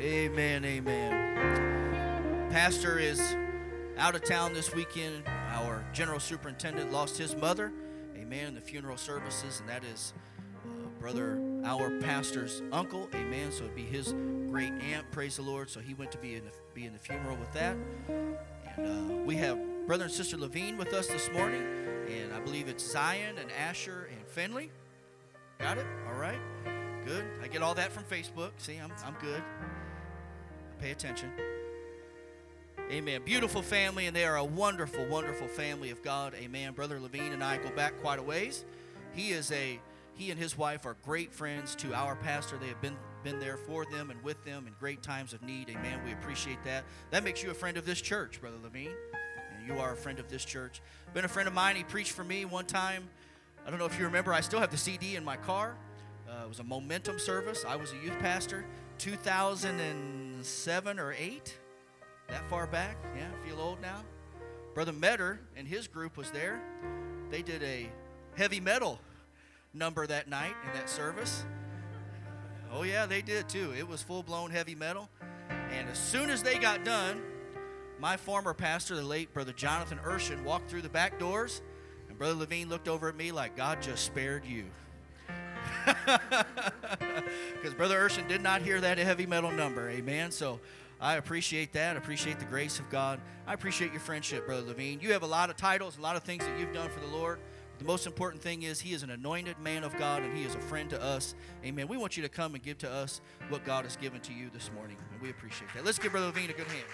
Amen, amen. Pastor is out of town this weekend. Our general superintendent lost his mother, amen, the funeral services, and that is uh, brother, our pastor's uncle, amen. So it'd be his great aunt, praise the Lord. So he went to be in the, be in the funeral with that. And uh, we have brother and sister Levine with us this morning, and I believe it's Zion and Asher and Finley. Got it? All right. Good. I get all that from Facebook. See, I'm, I'm good. Pay attention. Amen. Beautiful family, and they are a wonderful, wonderful family of God. Amen. Brother Levine and I go back quite a ways. He is a he and his wife are great friends to our pastor. They have been been there for them and with them in great times of need. Amen. We appreciate that. That makes you a friend of this church, Brother Levine. And you are a friend of this church. Been a friend of mine. He preached for me one time. I don't know if you remember. I still have the CD in my car. Uh, it was a momentum service. I was a youth pastor. 2007 or 8 that far back? Yeah feel old now. Brother metter and his group was there. They did a heavy metal number that night in that service. Oh yeah they did too. It was full-blown heavy metal. And as soon as they got done my former pastor the late brother jonathan urshan walked through the back doors and brother levine looked over at me like god just spared you because Brother Urshan did not hear that heavy metal number. Amen. So I appreciate that. I appreciate the grace of God. I appreciate your friendship, Brother Levine. You have a lot of titles, a lot of things that you've done for the Lord. The most important thing is he is an anointed man of God and he is a friend to us. Amen. We want you to come and give to us what God has given to you this morning, and we appreciate that. Let's give Brother Levine a good hand.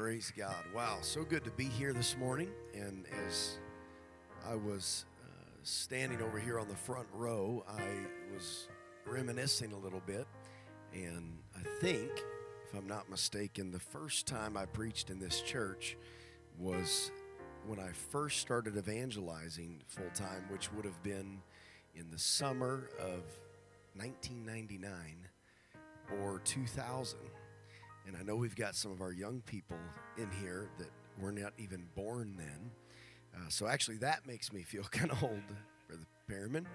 Praise God. Wow, so good to be here this morning. And as I was uh, standing over here on the front row, I was reminiscing a little bit. And I think, if I'm not mistaken, the first time I preached in this church was when I first started evangelizing full time, which would have been in the summer of 1999 or 2000. And I know we've got some of our young people in here that were not even born then. Uh, so actually, that makes me feel kind of old, Brother Perriman.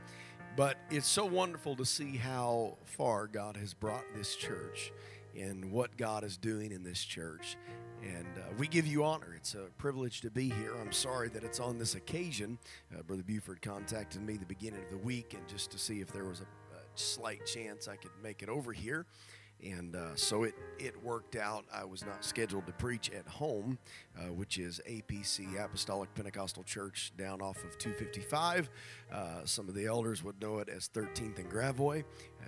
But it's so wonderful to see how far God has brought this church and what God is doing in this church. And uh, we give you honor. It's a privilege to be here. I'm sorry that it's on this occasion. Uh, Brother Buford contacted me the beginning of the week and just to see if there was a, a slight chance I could make it over here and uh, so it, it worked out. I was not scheduled to preach at home, uh, which is APC Apostolic Pentecostal Church down off of 255. Uh, some of the elders would know it as 13th and Gravois,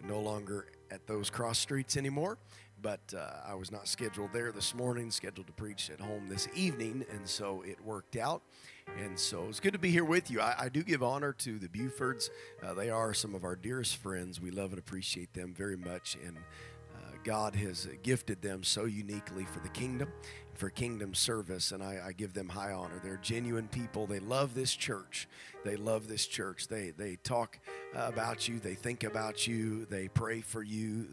no longer at those cross streets anymore. But uh, I was not scheduled there this morning, scheduled to preach at home this evening, and so it worked out. And so it's good to be here with you. I, I do give honor to the Bufords. Uh, they are some of our dearest friends. We love and appreciate them very much. And God has gifted them so uniquely for the kingdom, for kingdom service, and I, I, give them high honor. They're genuine people. They love this church. They love this church. They they talk about you. They think about you. They pray for you,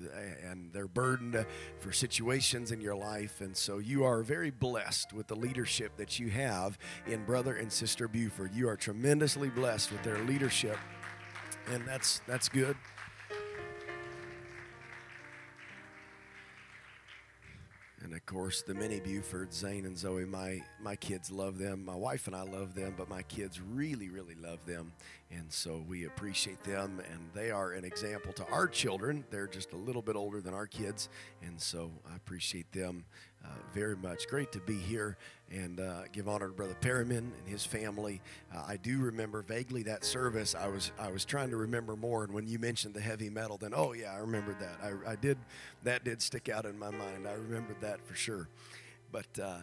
and they're burdened for situations in your life. And so you are very blessed with the leadership that you have in brother and sister Buford. You are tremendously blessed with their leadership, and that's that's good. And of course, the mini Buford, Zane and Zoe, my, my kids love them. My wife and I love them, but my kids really, really love them. And so we appreciate them, and they are an example to our children. They're just a little bit older than our kids, and so I appreciate them uh, very much. Great to be here and uh, give honor to Brother Perriman and his family. Uh, I do remember vaguely that service. I was I was trying to remember more, and when you mentioned the heavy metal, then oh yeah, I remembered that. I, I did that did stick out in my mind. I remembered that for sure. But uh,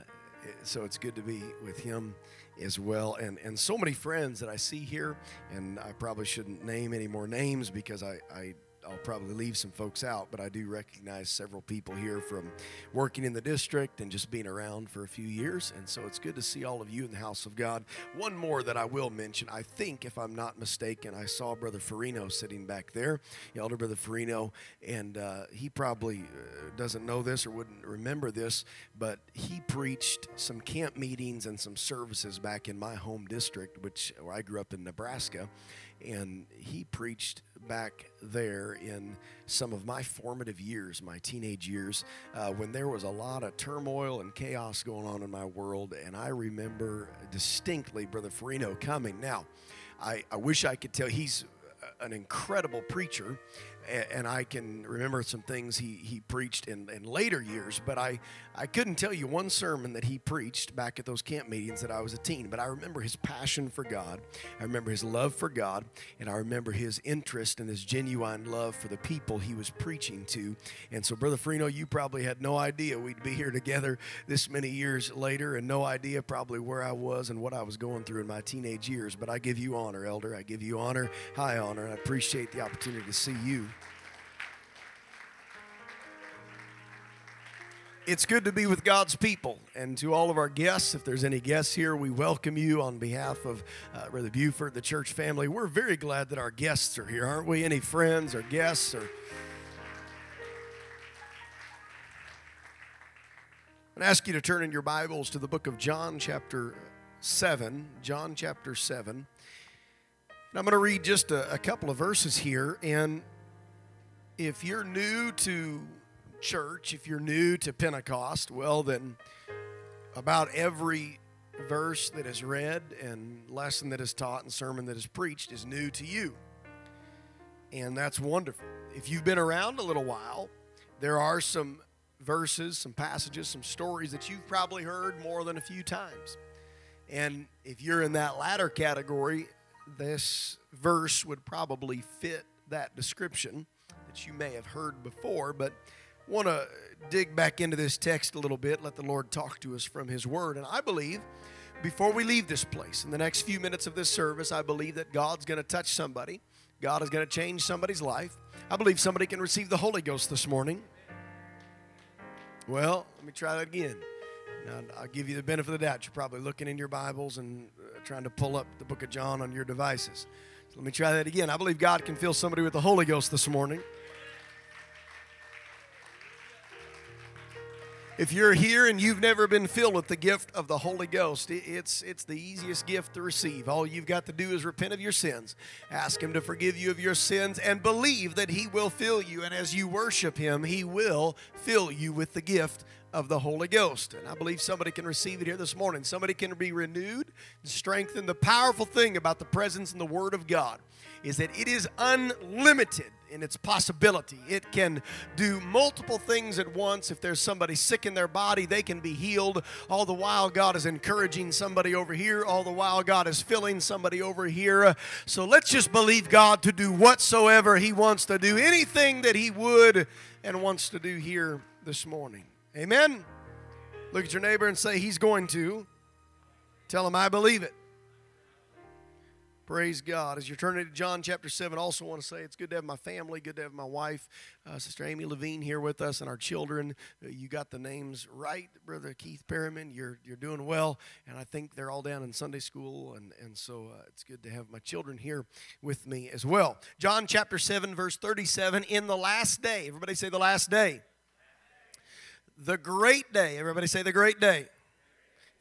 so it's good to be with him as well, and and so many friends that I see here, and I probably shouldn't name any more names because I I I'll probably leave some folks out, but I do recognize several people here from working in the district and just being around for a few years. And so it's good to see all of you in the house of God. One more that I will mention, I think, if I'm not mistaken, I saw Brother Farino sitting back there, Elder Brother Farino, and uh, he probably uh, doesn't know this or wouldn't remember this, but he preached some camp meetings and some services back in my home district, which where I grew up in Nebraska and he preached back there in some of my formative years, my teenage years, uh, when there was a lot of turmoil and chaos going on in my world. And I remember distinctly Brother Farino coming. Now, I, I wish I could tell he's an incredible preacher and I can remember some things he, he preached in, in later years, but I, I couldn't tell you one sermon that he preached back at those camp meetings that I was a teen. But I remember his passion for God, I remember his love for God, and I remember his interest and his genuine love for the people he was preaching to. And so, Brother Farino, you probably had no idea we'd be here together this many years later, and no idea probably where I was and what I was going through in my teenage years. But I give you honor, Elder. I give you honor, high honor, I appreciate the opportunity to see you. It's good to be with God's people. And to all of our guests, if there's any guests here, we welcome you on behalf of uh, Brother Buford, the church family. We're very glad that our guests are here, aren't we? Any friends or guests or. i ask you to turn in your Bibles to the book of John, chapter 7. John, chapter 7. And I'm going to read just a, a couple of verses here. And if you're new to church, if you're new to Pentecost, well, then about every verse that is read and lesson that is taught and sermon that is preached is new to you. And that's wonderful. If you've been around a little while, there are some verses, some passages, some stories that you've probably heard more than a few times. And if you're in that latter category, this verse would probably fit that description that you may have heard before, but want to dig back into this text a little bit, let the Lord talk to us from His Word. And I believe before we leave this place, in the next few minutes of this service, I believe that God's going to touch somebody. God is going to change somebody's life. I believe somebody can receive the Holy Ghost this morning. Well, let me try that again. Now, I'll give you the benefit of the doubt. You're probably looking in your Bibles and uh, trying to pull up the book of John on your devices. So let me try that again. I believe God can fill somebody with the Holy Ghost this morning. If you're here and you've never been filled with the gift of the Holy Ghost, it's, it's the easiest gift to receive. All you've got to do is repent of your sins, ask Him to forgive you of your sins, and believe that He will fill you. And as you worship Him, He will fill you with the gift of the Holy Ghost. And I believe somebody can receive it here this morning. Somebody can be renewed and strengthened. The powerful thing about the presence and the Word of God is that it is unlimited in its possibility. It can do multiple things at once. If there's somebody sick in their body, they can be healed. All the while, God is encouraging somebody over here. All the while, God is filling somebody over here. So let's just believe God to do whatsoever He wants to do, anything that He would and wants to do here this morning. Amen. Look at your neighbor and say, He's going to. Tell him, I believe it. Praise God. As you're turning to John chapter 7, I also want to say it's good to have my family, good to have my wife, uh, Sister Amy Levine, here with us, and our children. Uh, you got the names right, Brother Keith Perriman. You're, you're doing well, and I think they're all down in Sunday school, and, and so uh, it's good to have my children here with me as well. John chapter 7, verse 37 In the last day, everybody say the last day. The great day, everybody say the great day.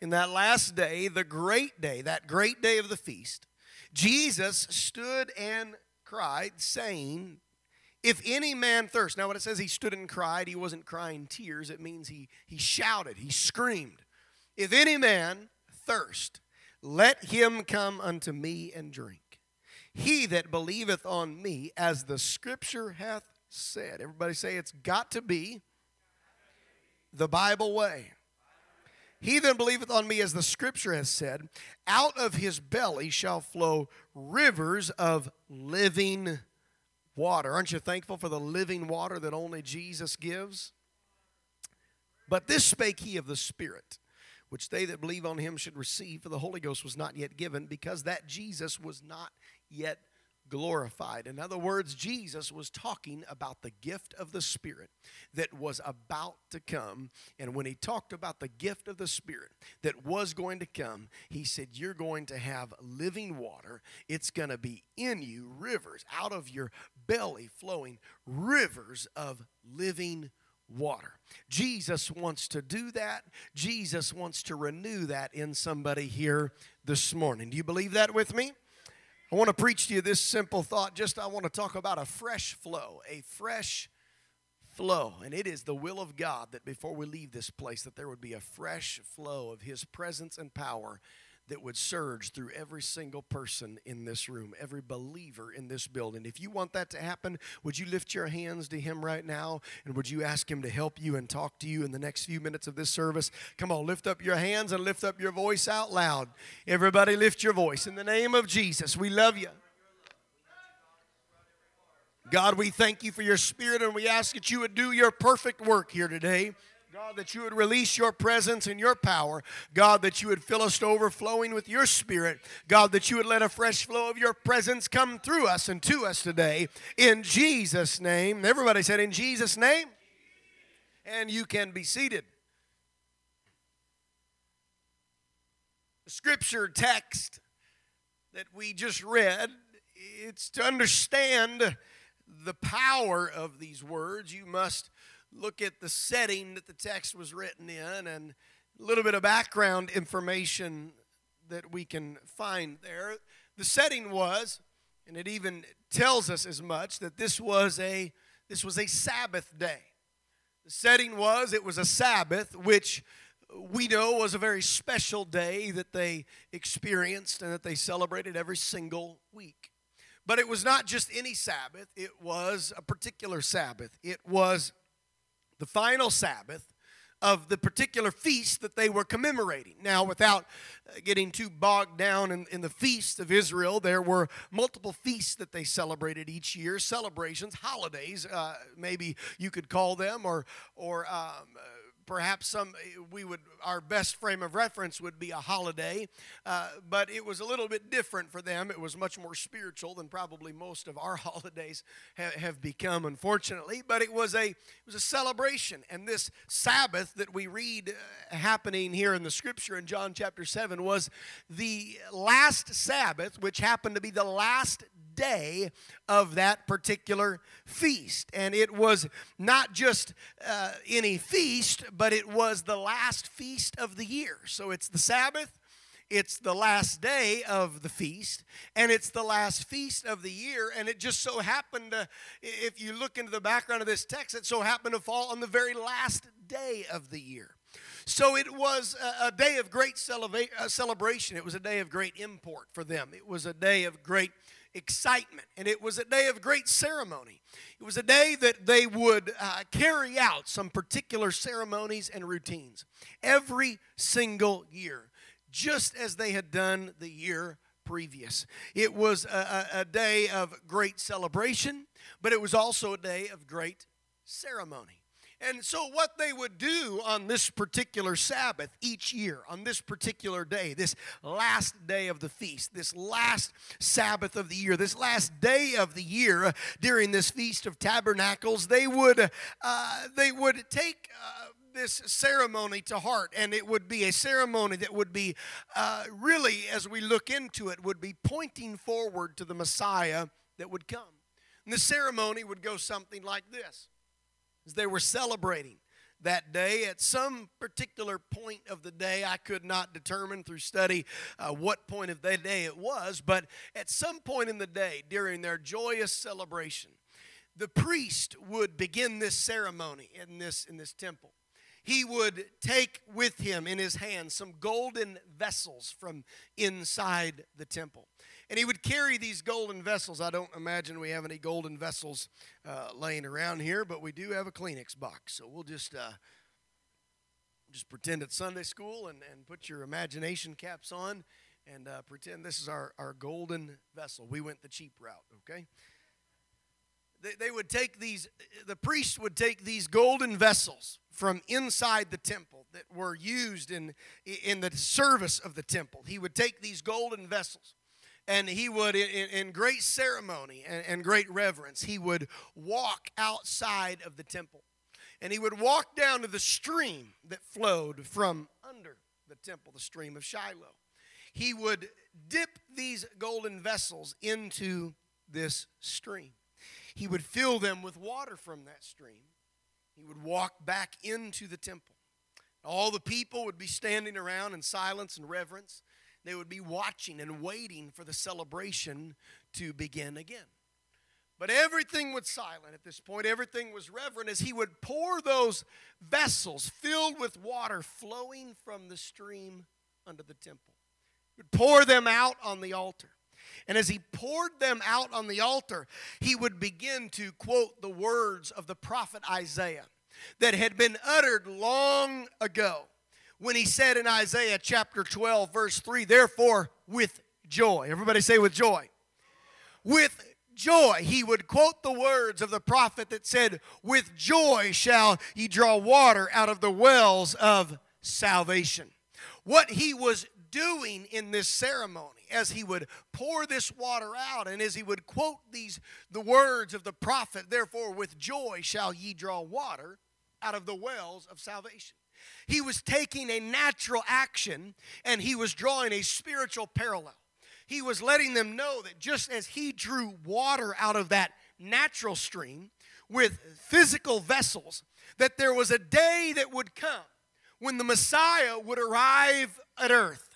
In that last day, the great day, that great day of the feast, Jesus stood and cried, saying, If any man thirst. Now, when it says he stood and cried, he wasn't crying tears. It means he, he shouted, he screamed. If any man thirst, let him come unto me and drink. He that believeth on me, as the scripture hath said. Everybody say it's got to be the Bible way. He that believeth on me, as the scripture has said, out of his belly shall flow rivers of living water. Aren't you thankful for the living water that only Jesus gives? But this spake he of the Spirit, which they that believe on him should receive, for the Holy Ghost was not yet given, because that Jesus was not yet glorified. In other words, Jesus was talking about the gift of the Spirit that was about to come. And when he talked about the gift of the Spirit that was going to come, he said, You're going to have living water. It's going to be in you, rivers out of your belly flowing, rivers of living water. Jesus wants to do that. Jesus wants to renew that in somebody here this morning. Do you believe that with me? I want to preach to you this simple thought. Just I want to talk about a fresh flow, a fresh flow. And it is the will of God that before we leave this place that there would be a fresh flow of his presence and power that would surge through every single person in this room, every believer in this building. If you want that to happen, would you lift your hands to Him right now and would you ask Him to help you and talk to you in the next few minutes of this service? Come on, lift up your hands and lift up your voice out loud. Everybody, lift your voice. In the name of Jesus, we love you. God, we thank you for your spirit and we ask that you would do your perfect work here today. God, that you would release your presence and your power. God, that you would fill us to overflowing with your spirit. God, that you would let a fresh flow of your presence come through us and to us today. In Jesus' name. Everybody said, In Jesus' name. And you can be seated. The scripture text that we just read, it's to understand the power of these words. You must look at the setting that the text was written in and a little bit of background information that we can find there. The setting was, and it even tells us as much, that this was a this was a Sabbath day. The setting was it was a Sabbath, which we know was a very special day that they experienced and that they celebrated every single week. But it was not just any Sabbath, it was a particular Sabbath. It was the final Sabbath of the particular feast that they were commemorating. Now, without uh, getting too bogged down in, in, the feast of Israel, there were multiple feasts that they celebrated each year, celebrations, holidays, uh, maybe you could call them, or, or um, perhaps some we would our best frame of reference would be a holiday uh, but it was a little bit different for them. It was much more spiritual than probably most of our holidays ha- have become unfortunately. But it was a it was a celebration. And this sabbath that we read uh, happening here in the scripture in john chapter 7 was the last sabbath which happened to be the last day of that particular feast. And it was not just uh, any feast, but it was the last feast of the year. So it's the Sabbath. It's the last day of the feast, and it's the last feast of the year. And it just so happened, to, if you look into the background of this text, it so happened to fall on the very last day of the year. So it was a, day of great uh, celebration. It was a day of great import for them. It was a day of great excitement, and it was a day of great ceremony. It was a day that they would uh, carry out some particular ceremonies and routines every single year, just as they had done the year previous. It was a, a, a day of great celebration, but it was also a day of great ceremony. And so, what they would do on this particular Sabbath each year, on this particular day, this last day of the feast, this last Sabbath of the year, this last day of the year during this Feast of Tabernacles, they would, uh, they would take. Uh, this ceremony to heart, and it would be a ceremony that would be uh, really, as we look into it, would be pointing forward to the Messiah that would come. And the ceremony would go something like this as they were celebrating that day. At some particular point of the day i could not determine through study uh, what point of the day it was but at some point in the day during their joyous celebration the priest would begin this ceremony in this in this temple. He would take with him in his hand some golden vessels from inside the temple and he would carry these golden vessels. I don't imagine we have any golden vessels uh, laying around here, but we do have a Kleenex box. So we'll just uh, just pretend it's Sunday school and, and put your imagination caps on and uh, pretend this is our, our golden vessel. We went the cheap route, okay? They, they would take these, the priest would take these golden vessels from inside the temple that were used in, in the service of the temple. He would take these golden vessels and he would, in, in great ceremony and, and great reverence, he would walk outside of the temple. And he would walk down to the stream that flowed from under the temple, the stream of Shiloh. He would dip these golden vessels into this stream. He would fill them with water from that stream. He would walk back into the temple. All the people would be standing around in silence and reverence. They would be watching and waiting for the celebration to begin again. But everything was silent at this point. Everything was reverent as he would pour those vessels filled with water flowing from the stream under the temple. He would pour them out on the altar. And as he poured them out on the altar, he would begin to quote the words of the prophet Isaiah that had been uttered long ago when he said in Isaiah chapter 12, verse 3, Therefore, with joy. Everybody say, with joy. With joy. He would quote the words of the prophet that said, With joy shall ye draw water out of the wells of salvation. What he was doing in this ceremony as he would pour this water out and as he would quote these the words of the prophet therefore with joy shall ye draw water out of the wells of salvation he was taking a natural action and he was drawing a spiritual parallel he was letting them know that just as he drew water out of that natural stream with physical vessels, that there was a day that would come when the Messiah would arrive at earth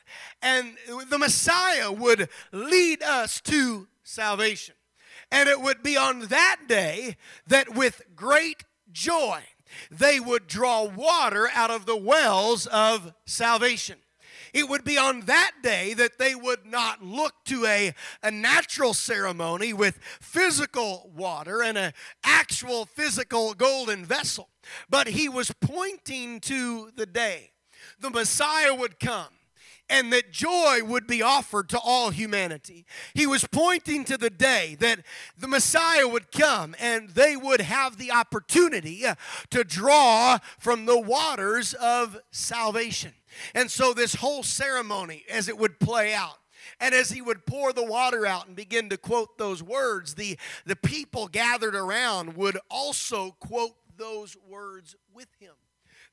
and the Messiah would lead us to salvation. And it would be on that day that with great joy they would draw water out of the wells of salvation. It would be on that day that they would not look to a, a natural ceremony with physical water and an actual physical golden vessel, but he was pointing to the day the Messiah would come and that joy would be offered to all humanity. He was pointing to the day that the Messiah would come and they would have the opportunity uh, to draw from the waters of salvation. And so, this whole ceremony, as it would play out, and as he would pour the water out and begin to quote those words, the, the people gathered around would also quote those words with him.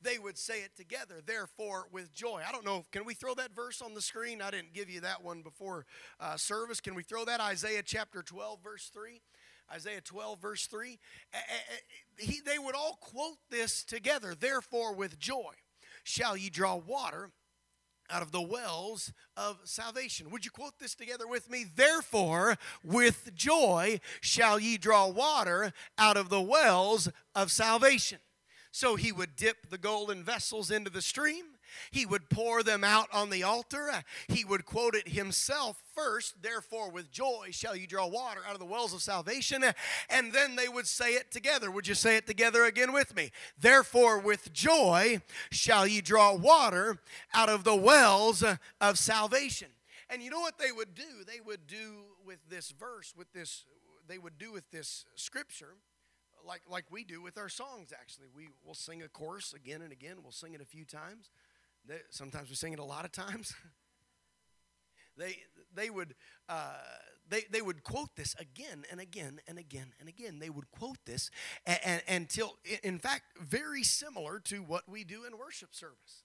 They would say it together, therefore, with joy. I don't know, can we throw that verse on the screen? I didn't give you that one before uh, service. Can we throw that? Isaiah chapter 12, verse 3. Isaiah 12, verse 3. He, they would all quote this together, therefore, with joy shall ye draw water out of the wells of salvation. Would you quote this together with me? Therefore, with joy shall ye draw water out of the wells of salvation. So he would dip the golden vessels into the stream he would pour them out on the altar. He would quote it himself first. Therefore, with joy shall you draw water out of the wells of salvation. And then they would say it together. Would you say it together again with me? Therefore, with joy shall you draw water out of the wells of salvation. And you know what they would do? They would do with this verse, with this, they would do with this scripture like like we do with our songs actually we will sing a chorus again and again we'll sing it a few times they, sometimes we sing it a lot of times. they, they, would, uh, they, they would quote this again and again and again and again. They would quote this and, until, in fact, very similar to what we do in worship service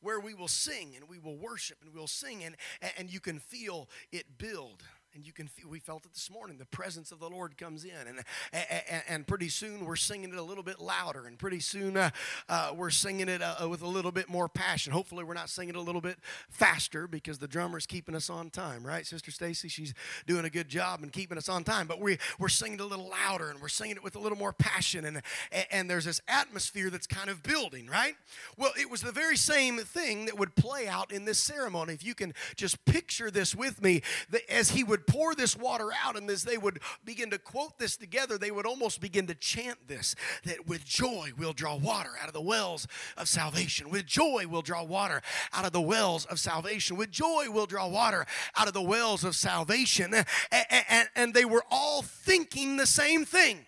where we will sing and we will worship and we'll sing and, and you can feel it build and you can feel, we felt it this morning the presence of the lord comes in. And and, and pretty soon we're singing it a little bit louder. And pretty soon uh, uh, we're singing it uh, with a little bit more passion. Hopefully we're not singing it a little bit faster because the drummer's keeping us on time right sister stacy? She's doing a good job and keeping us on time. But we, we're singing it a little louder and we're singing it with a little more passion. And, and there's this atmosphere that's kind of building right? Well it was the very same thing that would play out in this ceremony. If you can just picture this with me that as he would pour this water out, and as they would begin to quote this together, they would almost begin to chant this that with joy we'll draw water out of the wells of salvation. With joy we'll draw water out of the wells of salvation. With joy we'll draw water out of the wells of salvation. And, and they were all thinking the same thing.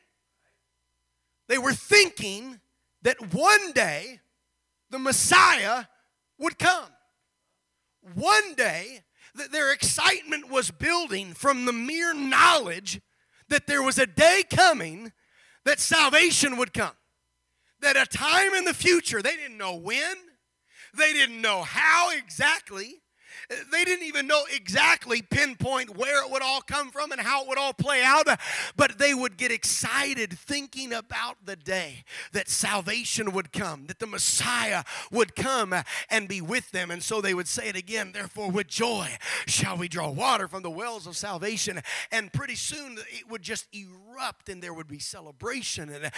They were thinking that one day the Messiah would come. One day their excitement was building from the mere knowledge that there was a day coming that salvation would come. That a time in the future, they didn't know when, they didn't know how exactly, They didn't even know exactly pinpoint where it would all come from and how it would all play out, but they would get excited thinking about the day that salvation would come, that the Messiah would come and be with them. And so they would say it again, therefore, with joy shall we draw water from the wells of salvation. And pretty soon it would just erupt and there would be celebration and,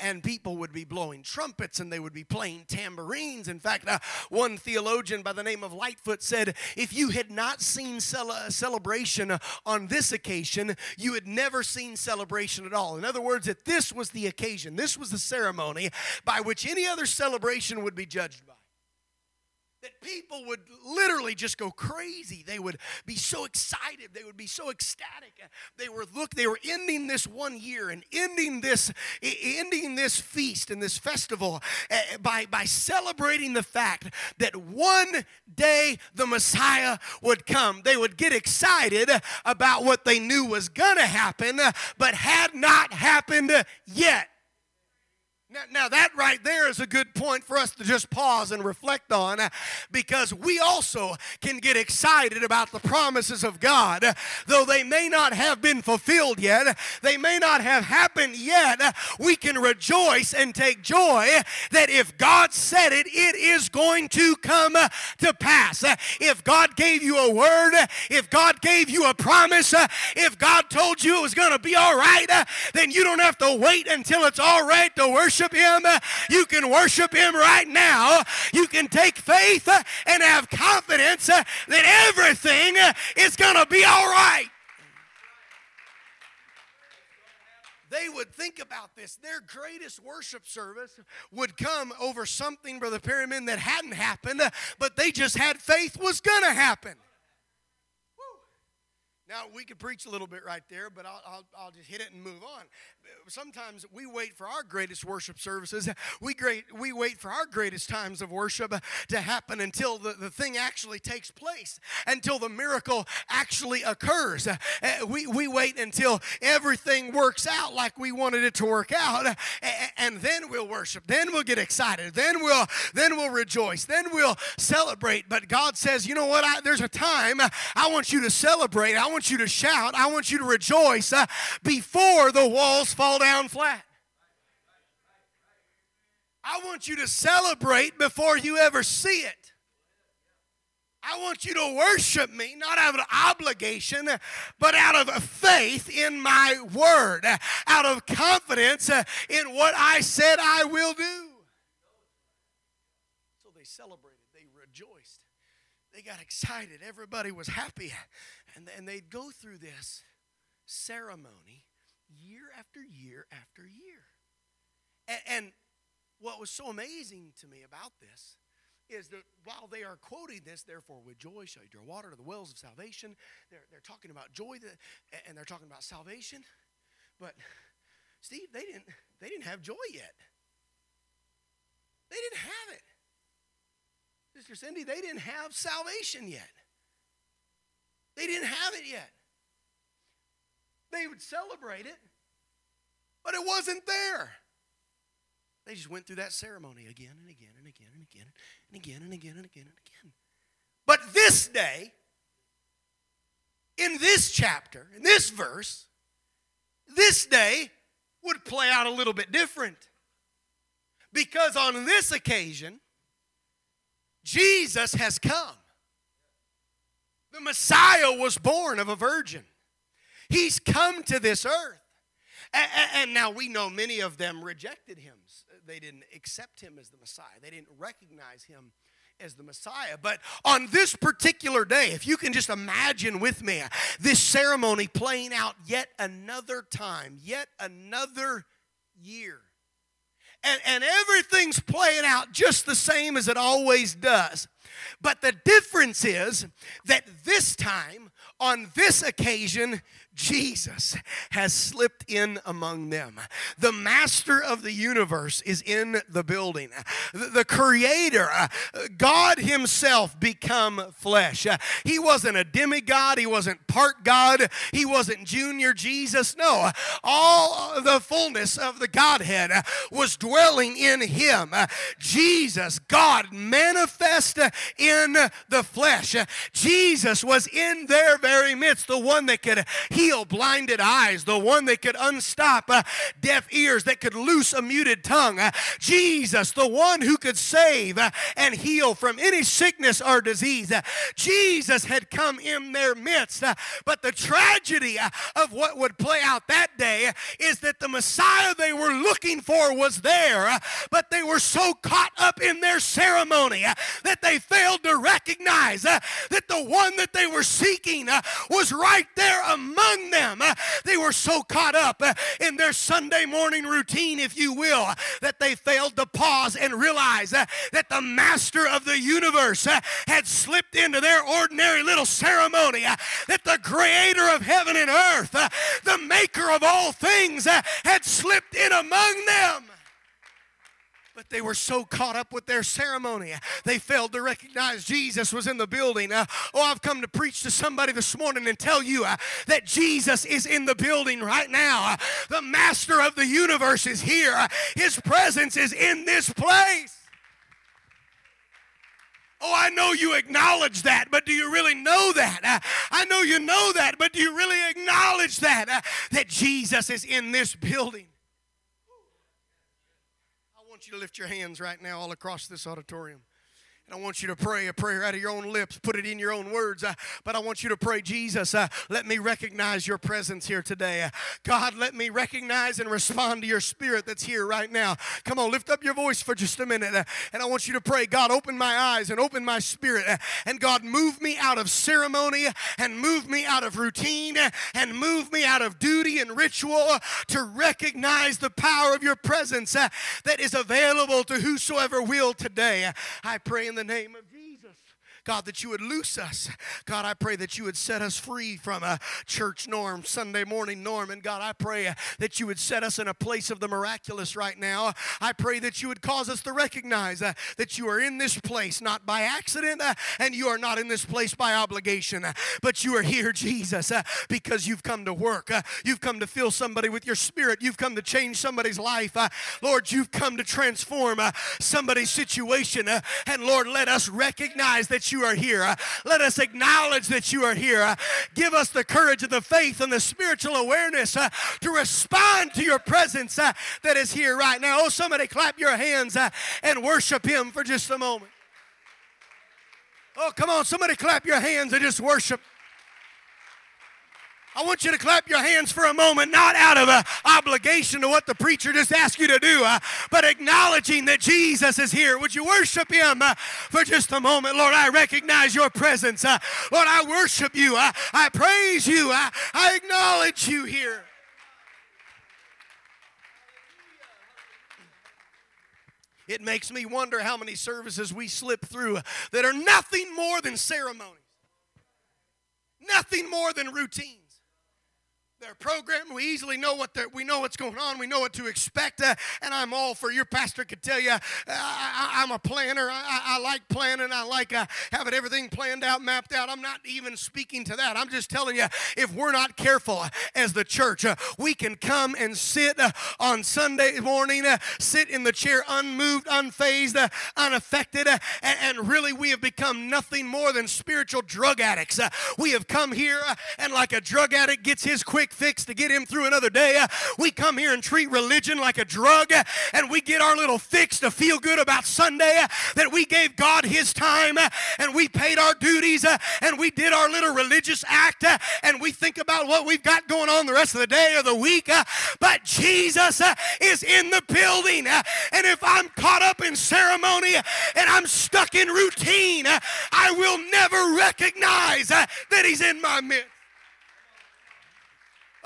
and, people would be blowing trumpets and they would be playing tambourines. In fact, uh, one theologian by the name of Lightfoot said, if you had not seen celebration uh, on this occasion, you had never seen celebration at all. In other words, that this was the occasion, this was the ceremony by which any other celebration would be judged by that people would literally just go crazy. They would be so excited. They would be so ecstatic. They were look they were ending this one year and ending this ending this feast and this festival eh, by by celebrating the fact that one day the messiah would come. They would get excited about what they knew was gonna happen but had not happened yet now, now, that right there is a good point for us to just pause and reflect on uh, because we also can get excited about the promises of God. Uh, though they may not have been fulfilled yet, uh, they may not have happened yet, we can rejoice and take joy that if God said it, it is going to come to pass. If God gave you a word, if God gave you a promise, if God told you it was going to be all right, then you don't have to wait until it's all right to worship worship Him, you can worship Him right now. You can take faith and have confidence that everything is going to be all right. they would think about this. Their greatest worship service would come over something, Brother Perriman, that hadn't happened, but they just had faith was going to happen. Now, we could preach a little bit right there, but I'll, I'll, I'll, just hit it and move on. Sometimes we wait for our greatest worship services. We, great, we wait for our greatest times of worship to happen until the, the thing actually takes place, until the miracle actually occurs. Uh, we, we wait until everything works out like we wanted it to work out, eh, eh, and then we'll worship. Then we'll get excited. Then we'll, then we'll rejoice. Then we'll celebrate. But God says, you know what? I, there's a time I want you to celebrate. I want you to shout. I want you to rejoice before the walls fall down flat. I want you to celebrate before you ever see it. I want you to worship me, not out of obligation, but out of faith in my word, out of confidence in what I said I will do. So they celebrated, they rejoiced, they got excited, everybody was happy. And, and they'd go through this ceremony year after year after year. And, and what was so amazing to me about this is that while they are quoting this, therefore with joy shall you draw water to the wells of salvation, they're, they're talking about joy that, and they're talking about salvation. But Steve, they didn't, they didn't have joy yet. They didn't have it. Sister Cindy, they didn't have salvation yet. They didn't have it yet. They would celebrate it, but it wasn't there. They just went through that ceremony again and again and again and again and again and again and again and again. But this day, in this chapter, in this verse, this day would play out a little bit different. Because on this occasion, Jesus has come. The Messiah was born of a virgin. He's come to this earth. And now we know many of them rejected him. They didn't accept him as the Messiah, they didn't recognize him as the Messiah. But on this particular day, if you can just imagine with me this ceremony playing out yet another time, yet another year. And, and everything's playing out just the same as it always does. But the difference is that this time, on this occasion, Jesus has slipped in among them. The master of the universe is in the building. The creator, uh, God himself become flesh. Uh, he wasn't a demigod, he wasn't part God, he wasn't junior Jesus. No, all the fullness of the Godhead uh, was dwelling in him. Jesus, God manifest in the flesh. Jesus was in their very midst, the one that could heal blinded eyes, the one that could unstop uh, deaf ears, that could loose a muted tongue. Uh, Jesus, the one who could save uh, and heal from any sickness or disease. Uh, Jesus had come in their midst. Uh, but the tragedy uh, of what would play out that day is that the Messiah they were looking for was there, but they were so caught up in their ceremony that they failed to recognize that the one that they were seeking was right there among them. Uh, they were so caught up uh, in their Sunday morning routine, if you will, uh, that they failed to pause and realize that the master of the universe had slipped into their ordinary little ceremony, that the creator of heaven and earth, the maker of all things, had slipped in among them. But they were so caught up with their ceremony, they failed to recognize Jesus was in the building. Uh, oh, I've come to preach to somebody this morning and tell you uh, that Jesus is in the building right now. Uh, the master of the universe is here, uh, his presence is in this place. Oh, I know you acknowledge that, but do you really know that? Uh, I know you know that, but do you really acknowledge that? Uh, that Jesus is in this building? You to lift your hands right now all across this auditorium. I want you to pray a prayer out of your own lips, put it in your own words. Uh, but I want you to pray, Jesus, uh, let me recognize your presence here today. Uh, God, let me recognize and respond to your spirit that's here right now. Come on, lift up your voice for just a minute. Uh, and I want you to pray, God, open my eyes and open my spirit. Uh, and God, move me out of ceremony and move me out of routine and move me out of duty and ritual to recognize the power of your presence uh, that is available to whosoever will today. I pray in the the name of. God, that you would loose us. God, I pray that you would set us free from a church norm, Sunday morning norm. And God, I pray that you would set us in a place of the miraculous right now. I pray that you would cause us to recognize uh, that you are in this place not by accident uh, and you are not in this place by obligation, uh, but you are here, Jesus, because you've come to work. You've come to fill somebody with your spirit. You've come to change somebody's life. Lord, you've come to transform somebody's situation. and Lord, let us recognize that you are here. Uh, let us acknowledge that you are here. Uh, give us the courage and the faith and the spiritual awareness uh, to respond to your presence that is here right now. Oh, somebody clap your hands and worship Him for just a moment. Oh, come on, somebody clap your hands and just worship. I want you to clap your hands for a moment, not out of an obligation to what the preacher just asked you to do, uh, but acknowledging that Jesus is here. Would you worship him uh, for just a moment? Lord, I recognize your presence. Uh, Lord, I worship you. Uh, I praise you. Uh, I acknowledge you here. It makes me wonder how many services we slip through that are nothing more than ceremonies, nothing more than routine their program. We easily know what we know what's going on. We know what to expect. Uh, and I'm all for your pastor could tell you, uh, I, am a planner. I, I, like planning. I like uh, having everything planned out, mapped out. I'm not even speaking to that. I'm just telling you, if we're not careful as the church, uh, we can come and sit uh, on Sunday morning, uh, sit in the chair unmoved, unfazed, unaffected, and, and, really we have become nothing more than spiritual drug addicts. we have come here and like a drug addict gets his quick quick fix to get him through another day. We come here and treat religion like a drug, and we get our little fix to feel good about Sunday that we gave God His time and we paid our duties and we did our little religious act and we think about what we've got going on the rest of the day or the week. But Jesus is in the building, and if I'm caught up in ceremony and I'm stuck in routine, I will never recognize that He's in my midst.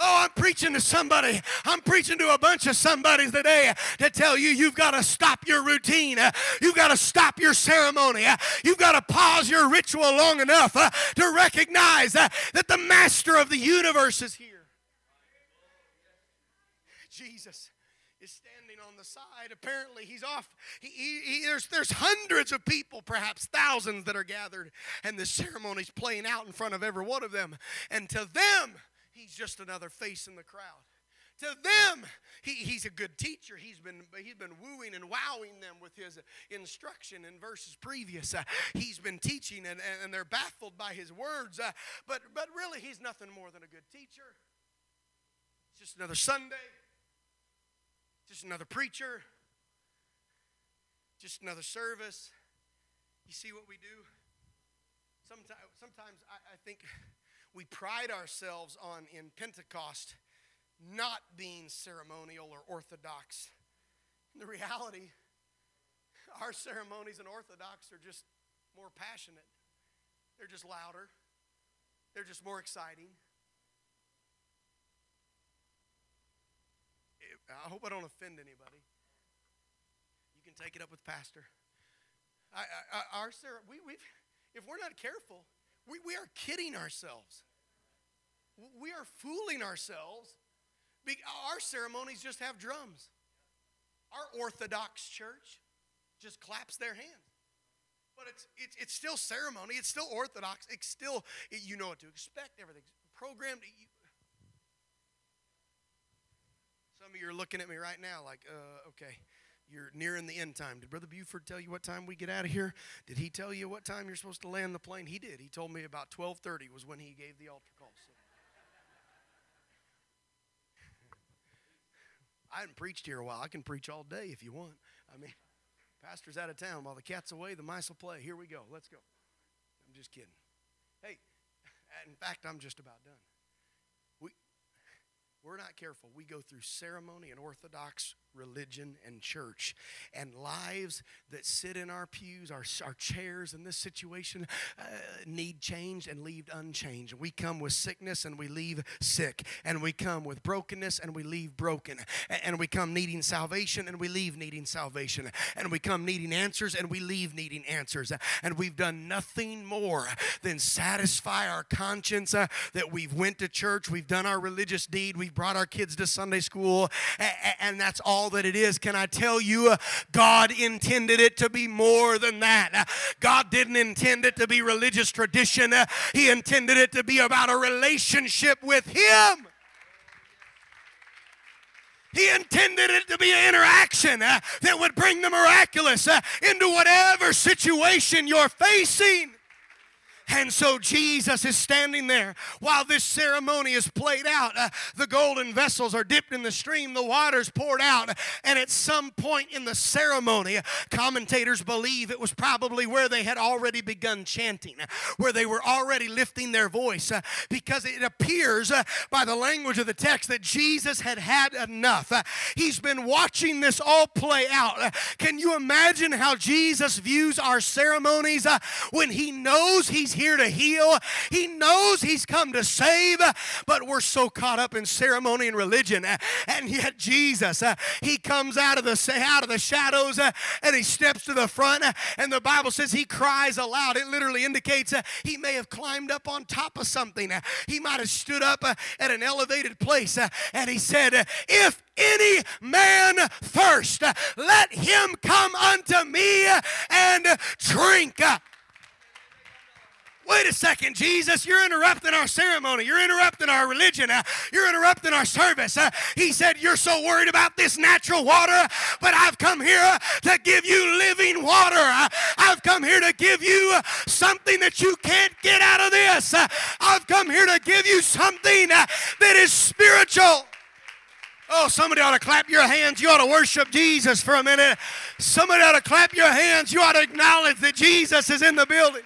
Oh, I'm preaching to somebody. I'm preaching to a bunch of somebodies today to tell you you've got to stop your routine. You've got to stop your ceremony. You've got to pause your ritual long enough uh, to recognize uh, that the master of the universe is here. Jesus is standing on the side. Apparently, he's off. He, he, he, there's, there's hundreds of people, perhaps thousands, that are gathered, and the ceremony's playing out in front of every one of them. And to them, He's just another face in the crowd. To them, he, he's a good teacher. He's been, he's been wooing and wowing them with his instruction in verses previous. Uh, he's been teaching and, and they're baffled by his words. Uh, but, but really, he's nothing more than a good teacher. It's just another Sunday, just another preacher, just another service. You see what we do? Sometimes, sometimes I, I think we pride ourselves on in Pentecost not being ceremonial or orthodox. In The reality, our ceremonies and orthodox are just more passionate. They're just louder. They're just more exciting. I hope I don't offend anybody. You can take it up with Pastor. I, I, our we, we if we're not careful, we, we are kidding ourselves. We are fooling ourselves our ceremonies just have drums. Our Orthodox church just claps their hands. But it's, it's, it's still ceremony. It's still Orthodox. It's still, it, you know what to expect. Everything's programmed. You, some of you are looking at me right now like, uh, okay, you're nearing the end time. Did Brother Buford tell you what time we get out of here? Did he tell you what time you're supposed to land the plane? He did. He told me about 12:30 was when he gave the altar call. So. I haven't preached here a while. I can preach all day if you want. I mean, pastor's out of town. While the cat's away, the mice will play. Here we go. Let's go. I'm just kidding. Hey, in fact, I'm just about done. We, we're not careful. We go through ceremony and orthodox religion and church. And lives that sit in our pews our, our chairs in this situation uh, need change and leave unchanged. We come with sickness and we leave sick. And we come with brokenness and we leave broken. And we come needing salvation and we leave needing salvation. And we come needing answers and we leave needing answers. And we've done nothing more than satisfy our conscience uh, that we've went to church we've done our religious deed we've brought our kids to sunday school and that's all all that it is, can I tell you, uh, God intended it to be more than that. Uh, God didn't intend it to be religious tradition, uh, He intended it to be about a relationship with Him. He intended it to be an interaction uh, that would bring the miraculous uh, into whatever situation you're facing. And so Jesus is standing there while this ceremony is played out. Uh, the golden vessels are dipped in the stream, the water's poured out. And at some point in the ceremony, commentators believe it was probably where they had already begun chanting, where they were already lifting their voice, uh, because it appears uh, by the language of the text that Jesus had had enough. Uh, he's been watching this all play out. Uh, can you imagine how Jesus views our ceremonies uh, when he knows he's here to heal. He knows He's come to save, but we're so caught up in ceremony and religion. Eh, and yet Jesus, uh, He comes out of the out of the shadows uh, and He steps to the front. And the Bible says He cries aloud. It literally indicates He may have climbed up on top of something. He might have stood up at an elevated place and He said, "If any man thirst, let him come unto me and drink. Wait a second, Jesus, you're interrupting our ceremony. You're interrupting our religion. Uh, you're interrupting our service. Uh, he said, You're so worried about this natural water, but I've come here to give you living water. Uh, I've come here to give you something that you can't get out of this. I've come here to give you something that is spiritual. Oh, somebody ought to clap your hands. You ought to worship Jesus for a minute. Somebody ought to clap your hands. You ought to acknowledge that Jesus is in the building.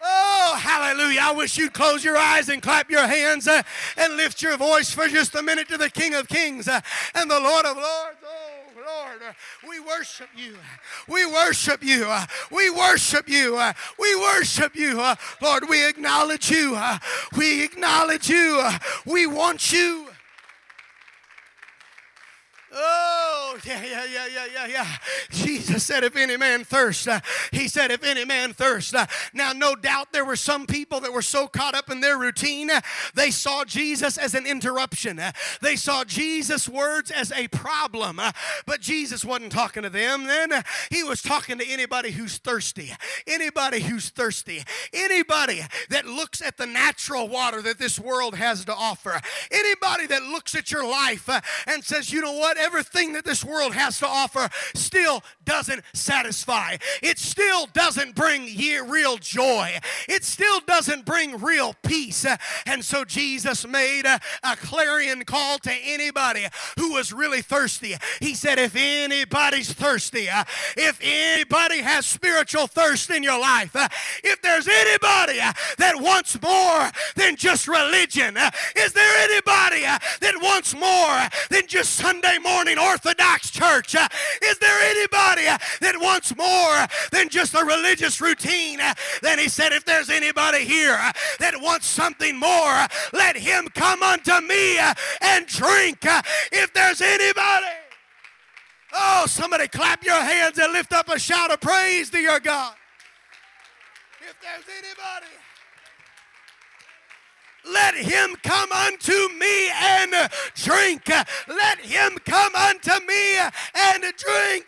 Oh, hallelujah. I wish you'd close your eyes and clap your hands uh, and lift your voice for just a minute to the King of Kings uh, and the Lord of Lords. Oh, Lord, uh, we worship you. We worship you. Uh, we worship you. Uh, we worship you. Lord, we acknowledge you. We acknowledge you. We want you. Oh, yeah, yeah, yeah, yeah, yeah, yeah. Jesus said, if any man thirst, uh, he said, if any man thirst. Uh, now, no doubt there were some people that were so caught up in their routine, uh, they saw Jesus as an interruption. Uh, they saw Jesus' words as a problem. Uh, but Jesus wasn't talking to them then. Uh, he was talking to anybody who's thirsty. Anybody who's thirsty. Anybody that looks at the natural water that this world has to offer. Anybody that looks at your life and says, you know what, everything that this world has to offer still doesn't satisfy. It still doesn't bring ye- real joy. It still doesn't bring real peace. And so Jesus made a, a clarion call to anybody who was really thirsty. He said, if anybody's thirsty, uh, if anybody has spiritual thirst in your life, uh, if there's anybody uh, that wants more than just religion, is there anybody that wants more than just Sunday morning Orthodox church? Uh, Is there anybody uh, that wants more than just a religious routine? Uh, Then he said, if there's anybody here that wants something more, let him come unto me and drink. If there's anybody. Oh, somebody clap your hands and lift up a shout of praise to your God. If there's anybody, let him come unto me and drink. Let him come unto me and drink.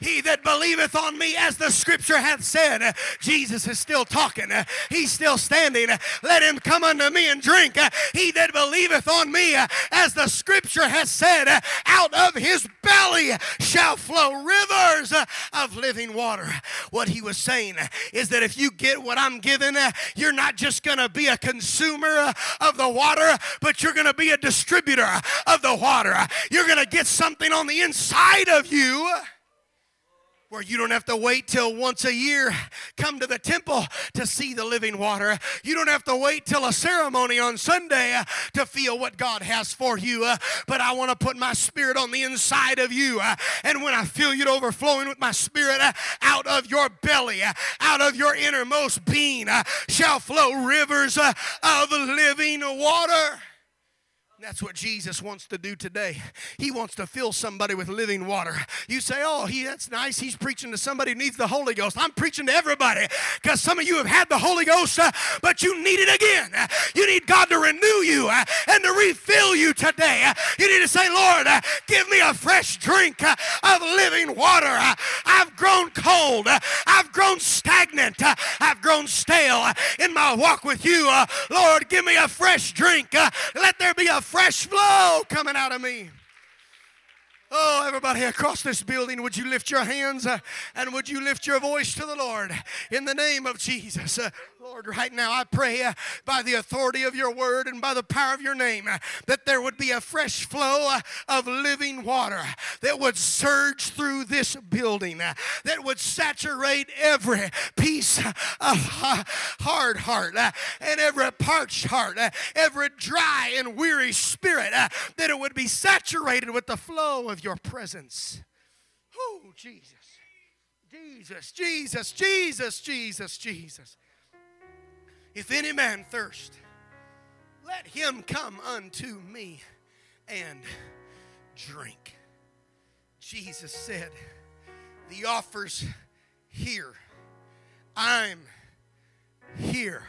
He that believeth on me, as the scripture hath said, Jesus is still talking. He's still standing. Let him come unto me and drink. He that believeth on me, as the scripture hath said, out of his belly shall flow rivers of living water. What he was saying is that if you get what I'm giving, you're not just going to be a consumer of the water, but you're going to be a distributor of the water. You're going to get something on the inside of you where you don't have to wait till once a year come to the temple to see the living water. You don't have to wait till a ceremony on sunday uh, to feel what god has for you uh, but i want to put my spirit on the inside of you uh, and when i feel you overflowing with my spirit out of your belly out of your innermost being shall flow rivers of living water that's what Jesus wants to do today. He wants to fill somebody with living water. You say, "Oh, he that's nice. He's preaching to somebody who needs the Holy Ghost." I'm preaching to everybody because some of you have had the Holy Ghost, uh, but you need it again. You need God to renew you uh, and to refill you today. You need to say, "Lord, uh, give me a fresh drink uh, of living water. Uh, I've grown cold. I've grown stagnant. I've grown stale in my walk with you. Lord, give me a fresh drink. Let there be a fresh flow coming out of me. Oh, everybody across this building, would you lift your hands uh, and would you lift your voice to the Lord in the name of Jesus? Uh, Lord, right now I pray uh, by the authority of your word and by the power of your name uh, that there would be a fresh flow uh, of living water that would surge through this building, uh, that would saturate every piece of hard heart uh, and every parched heart, uh, every dry and weary spirit, that it would be saturated with the flow of your presence. Oh, Jesus. Jesus, Jesus, Jesus, Jesus, Jesus. If any man thirst, let him come unto me and drink. Jesus said, The offer's here. I'm here.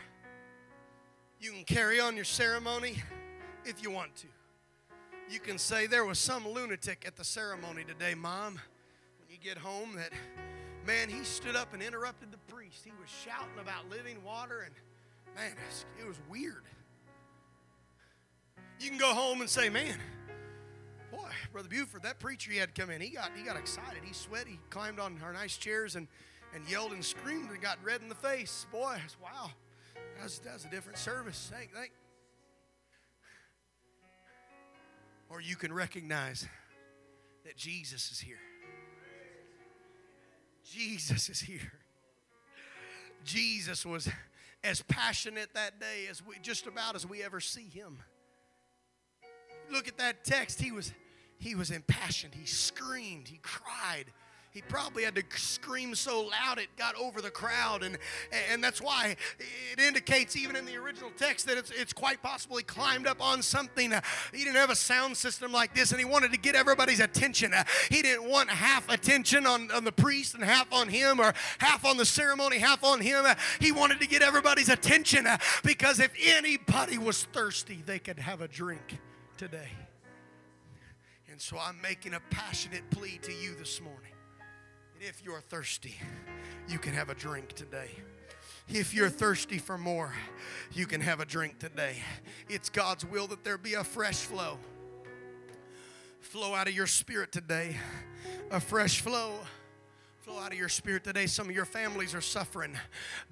You can carry on your ceremony if you want to. You can say, There was some lunatic at the ceremony today, Mom. When you get home, that man, he stood up and interrupted the priest. He was shouting about living water, and man, it was weird. You can go home and say, Man, boy, Brother Buford, that preacher he had come in, he got he got excited. He sweat, he climbed on our nice chairs and, and yelled and screamed and got red in the face. Boy, wow. That's, that's a different service. Thank, thank. Or you can recognize that Jesus is here. Jesus is here. Jesus was as passionate that day as we just about as we ever see him. Look at that text. He was he was impassioned. He screamed. He cried. He probably had to scream so loud it got over the crowd. And and that's why it indicates even in the original text that it's, it's quite possible he climbed up on something. He didn't have a sound system like this and he wanted to get everybody's attention. He didn't want half attention on, on the priest and half on him or half on the ceremony half on him. He wanted to get everybody's attention because if anybody was thirsty they could have a drink today. And so i'm making a passionate plea to you this morning if you're thirsty, you can have a drink today. If you're thirsty for more, you can have a drink today. It's God's will that there be a fresh flow. Flow out of your spirit today. A fresh flow flow out of your spirit today. Some of your families are suffering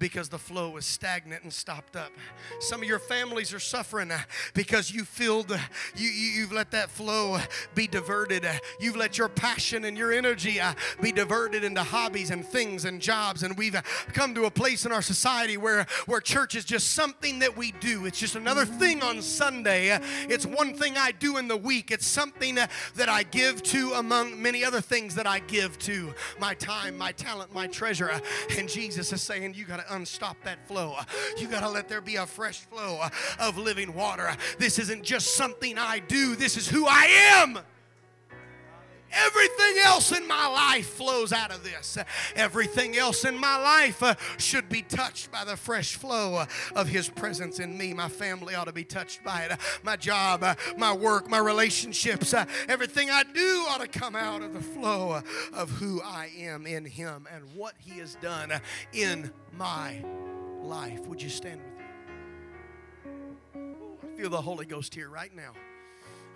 because the flow is stagnant and stopped up. Some of your families are suffering because you filled, you, you, have let that flow be diverted. You've let your passion and your energy be diverted into hobbies and things and jobs. And we've come to a place in our society where, where church is just something that we do. It's just another thing on Sunday. It's one thing I do in the week. It's something that I give to among many other things that I give to my time time, my talent, my treasure. And Jesus is saying, You got to unstop that flow. You got to let there be a fresh flow of living water. This isn't just something I do, this is who I am. Everything else in my life flows out of this. Everything else in my life uh, should be touched by the fresh flow uh, of His presence in me. My family ought to be touched by it. My job, uh, my work, my relationships, everything I do ought to come out of the flow of who I am in Him and what He has done in my life. Would you stand with me? I feel the Holy Ghost here right now.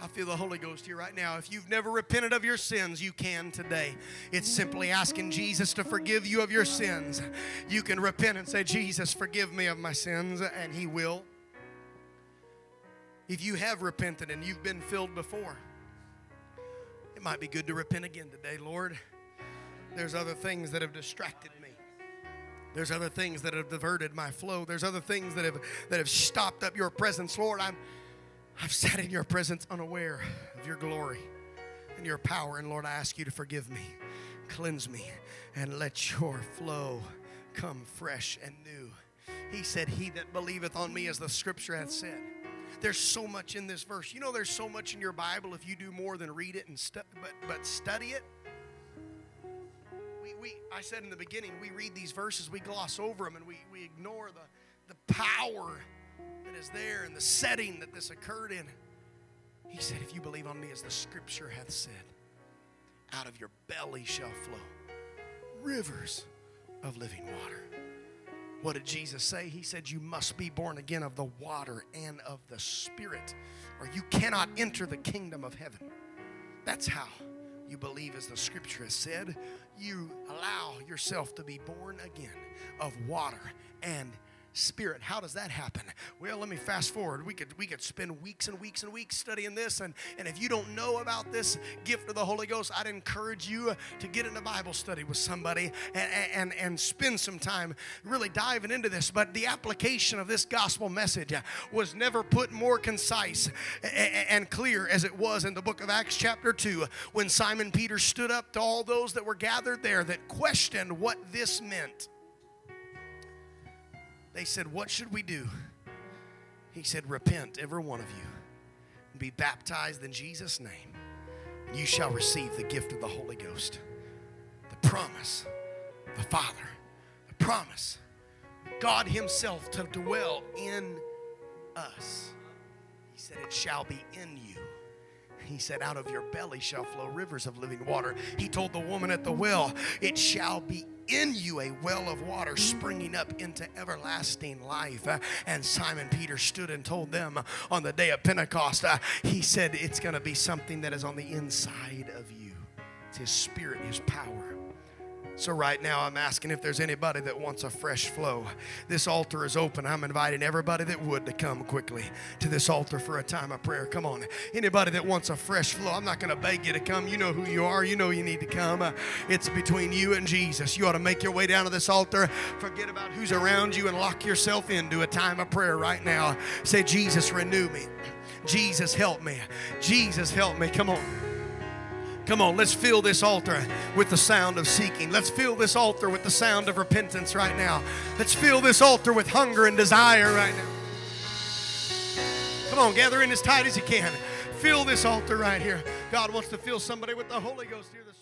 I feel the Holy Ghost here right now. If you've never repented of your sins, you can today. It's simply asking Jesus to forgive you of your sins. You can repent and say, Jesus, forgive me of my sins, and He will. If you have repented and you've been filled before, it might be good to repent again today, Lord. There's other things that have distracted me. There's other things that have diverted my flow. There's other things that have that have stopped up your presence, Lord. I'm I've sat in your presence unaware of your glory and your power. And Lord, I ask you to forgive me, cleanse me, and let your flow come fresh and new. He said, He that believeth on me, as the scripture hath said. There's so much in this verse. You know, there's so much in your Bible if you do more than read it and stu- but, but study it. We, we, I said in the beginning, we read these verses, we gloss over them, and we, we ignore the, the power that is there and the setting that this occurred in. He said, If you believe on me, as the scripture hath said, out of your belly shall flow rivers of living water. What did Jesus say? He said, You must be born again of the water and of the Spirit, or you cannot enter the kingdom of heaven. That's how you believe, as the scripture has said. You allow yourself to be born again of water and spirit. How does that happen? Well, let me fast forward. We could we could spend weeks and weeks and weeks studying this, and, and if you don't know about this gift of the Holy Ghost, I'd encourage you uh, to get in a Bible study with somebody and, and, and spend some time really diving into this. But the application of this gospel message uh, was never put more concise and clear as it was in the book of Acts, chapter 2, when Simon Peter stood up to all those that were gathered there that questioned what this meant. They said, What should we do? He said, Repent, every one of you, and be baptized in Jesus' name, and you shall receive the gift of the Holy Ghost. The promise, the Father, the promise, God Himself to dwell in us. He said, It shall be in you. He said, Out of your belly shall flow rivers of living water. He told the woman at the well, It shall be in you a well of water springing up into everlasting life. And Simon Peter stood and told them on the day of Pentecost, uh, he said, It's going to be something that is on the inside of you. It's His Spirit, His power. So, right now, I'm asking if there's anybody that wants a fresh flow. This altar is open. I'm inviting everybody that would to come quickly to this altar for a time of prayer. Come on. Anybody that wants a fresh flow, I'm not going to beg you to come. You know who you are, you know you need to come. Uh, it's between you and Jesus. You ought to make your way down to this altar, forget about who's around you, and lock yourself into a time of prayer right now. Say, Jesus, renew me. Jesus, help me. Jesus, help me. Come on. Come on, let's fill this altar with the sound of seeking. Let's fill this altar with the sound of repentance right now. Let's fill this altar with hunger and desire right now. Come on, gather in as tight as you can. Fill this altar right here. God wants to fill somebody with the Holy Ghost here this.